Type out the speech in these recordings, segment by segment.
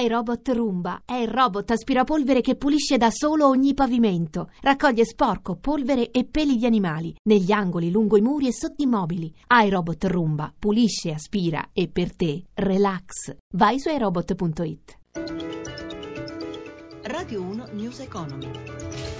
iRobot Roomba è il robot aspirapolvere che pulisce da solo ogni pavimento. Raccoglie sporco, polvere e peli di animali negli angoli, lungo i muri e sotto i mobili. iRobot Roomba pulisce, aspira e per te relax. Vai su iRobot.it. Radio 1 News Economy.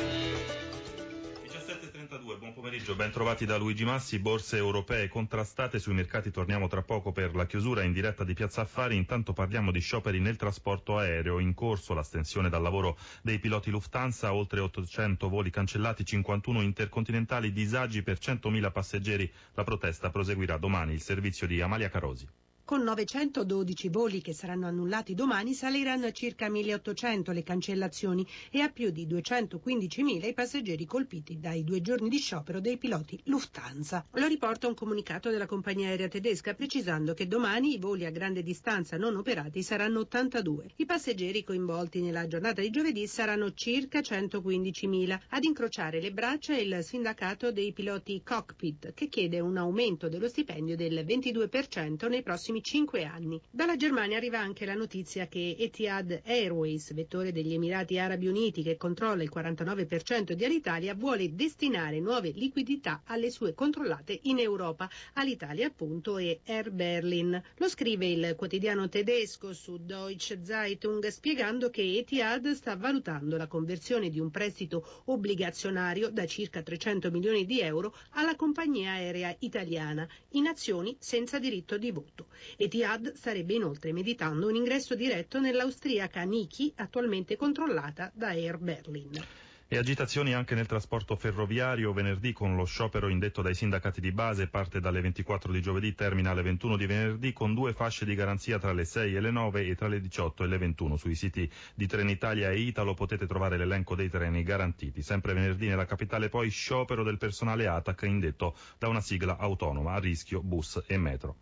17.32, buon pomeriggio, ben trovati da Luigi Massi, borse europee contrastate sui mercati, torniamo tra poco per la chiusura in diretta di Piazza Affari, intanto parliamo di scioperi nel trasporto aereo, in corso l'astensione dal lavoro dei piloti Lufthansa, oltre 800 voli cancellati, 51 intercontinentali, disagi per 100.000 passeggeri, la protesta proseguirà domani, il servizio di Amalia Carosi. Con 912 voli che saranno annullati domani saliranno a circa 1800 le cancellazioni e a più di 215.000 i passeggeri colpiti dai due giorni di sciopero dei piloti Lufthansa. Lo riporta un comunicato della compagnia aerea tedesca precisando che domani i voli a grande distanza non operati saranno 82. I passeggeri coinvolti nella giornata di giovedì saranno circa 115.000. Ad incrociare le braccia il sindacato dei piloti Cockpit che chiede un aumento dello stipendio del 22% nei prossimi prossimi cinque anni. Dalla Germania arriva anche la notizia che Etihad Airways, vettore degli Emirati Arabi Uniti che controlla il 49% di Alitalia, vuole destinare nuove liquidità alle sue controllate in Europa, all'Italia appunto e Air Berlin. Lo scrive il quotidiano tedesco su Deutsche Zeitung spiegando che Etihad sta valutando la conversione di un prestito obbligazionario da circa 300 milioni di euro alla compagnia aerea italiana in azioni senza diritto di voto. Etihad starebbe inoltre meditando un ingresso diretto nell'austriaca Niki, attualmente controllata da Air Berlin. E agitazioni anche nel trasporto ferroviario. Venerdì con lo sciopero indetto dai sindacati di base parte dalle 24 di giovedì, termina alle 21 di venerdì con due fasce di garanzia tra le 6 e le 9 e tra le 18 e le 21. Sui siti di Trenitalia e Italo potete trovare l'elenco dei treni garantiti. Sempre venerdì nella capitale poi sciopero del personale ATAC indetto da una sigla autonoma a rischio bus e metro.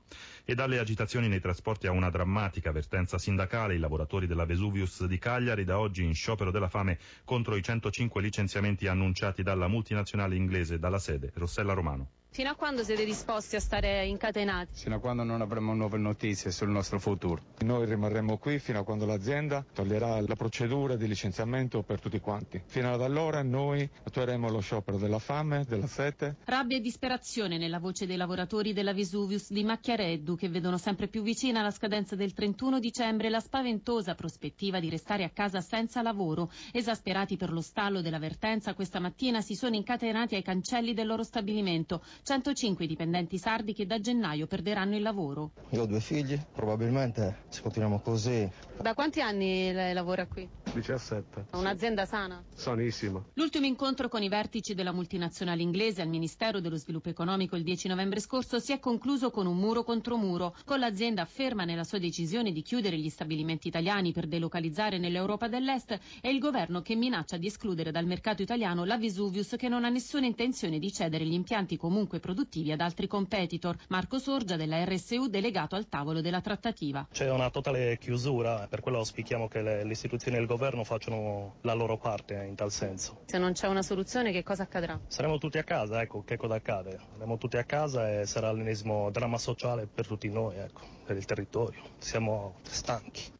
E dalle agitazioni nei trasporti a una drammatica vertenza sindacale, i lavoratori della Vesuvius di Cagliari da oggi in sciopero della fame contro i 105 licenziamenti annunciati dalla multinazionale inglese dalla sede Rossella Romano. Fino a quando siete disposti a stare incatenati? Fino a quando non avremo nuove notizie sul nostro futuro. Noi rimarremo qui fino a quando l'azienda toglierà la procedura di licenziamento per tutti quanti. Fino ad allora noi attueremo lo sciopero della fame, della sete. Rabbia e disperazione nella voce dei lavoratori della Vesuvius di Macchiareddu che vedono sempre più vicina la scadenza del 31 dicembre la spaventosa prospettiva di restare a casa senza lavoro. Esasperati per lo stallo della vertenza, questa mattina si sono incatenati ai cancelli del loro stabilimento. 105 dipendenti sardi che da gennaio perderanno il lavoro. Io ho due figli, probabilmente se continuiamo così. Da quanti anni lei lavora qui? 17. Un'azienda sana? Sanissima. L'ultimo incontro con i vertici della multinazionale inglese al Ministero dello Sviluppo Economico il 10 novembre scorso si è concluso con un muro contro muro, con l'azienda ferma nella sua decisione di chiudere gli stabilimenti italiani per delocalizzare nell'Europa dell'Est e il governo che minaccia di escludere dal mercato italiano la Vesuvius che non ha nessuna intenzione di cedere gli impianti comunque produttivi ad altri competitor. Marco Sorgia della RSU delegato al tavolo della trattativa. C'è una totale chiusura, per quello auspichiamo che le, le istituzioni del governo facciano la loro parte in tal senso. Se non c'è una soluzione che cosa accadrà? Saremo tutti a casa, ecco, che cosa accade? Saremo tutti a casa e sarà l'ennesimo dramma sociale per tutti noi, ecco, per il territorio. Siamo stanchi.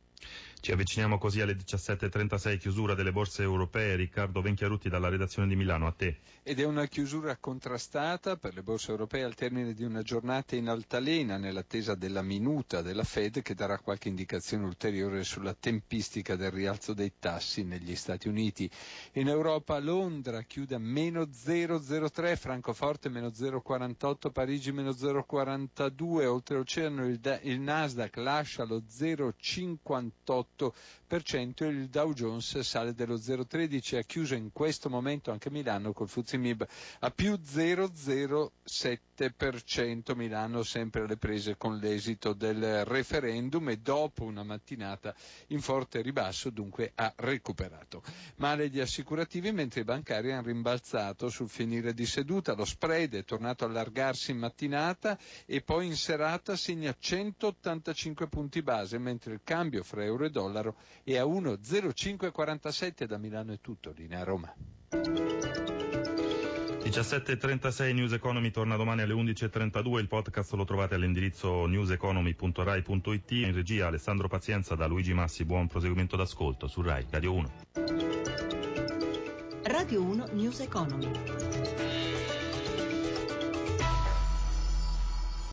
Ci avviciniamo così alle 17.36, chiusura delle borse europee. Riccardo Venchiarutti dalla redazione di Milano, a te. Ed è una chiusura contrastata per le borse europee al termine di una giornata in altalena nell'attesa della minuta della Fed che darà qualche indicazione ulteriore sulla tempistica del rialzo dei tassi negli Stati Uniti. In Europa Londra chiude a meno 0,03, Francoforte meno 0,48, Parigi meno 0,42, oltreoceano il, il Nasdaq lascia lo 0,58 il Dow Jones sale dello 0,13 ha chiuso in questo momento anche Milano col Fuzzi Mib a più 0,07%. Milano sempre alle prese con l'esito del referendum e dopo una mattinata in forte ribasso dunque ha recuperato. Male gli assicurativi mentre i bancari hanno rimbalzato sul finire di seduta, lo spread è tornato a allargarsi in mattinata e poi in serata segna 185 punti base mentre il cambio fra euro e dollaro è a 1,0547 da Milano è tutto, linea Roma. 17.36 News Economy torna domani alle 11.32, il podcast lo trovate all'indirizzo newseconomy.rai.it, in regia Alessandro Pazienza da Luigi Massi, buon proseguimento d'ascolto su Rai Radio 1. Radio 1 News Economy.